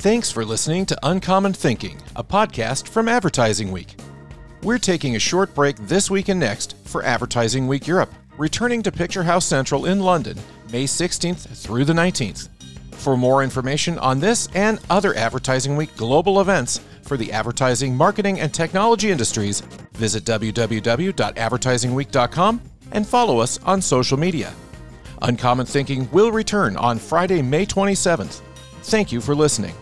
Thanks for listening to Uncommon Thinking, a podcast from Advertising Week. We're taking a short break this week and next for Advertising Week Europe, returning to Picturehouse Central in London, May 16th through the 19th. For more information on this and other Advertising Week global events for the advertising, marketing, and technology industries, visit www.advertisingweek.com and follow us on social media. Uncommon Thinking will return on Friday, May 27th. Thank you for listening.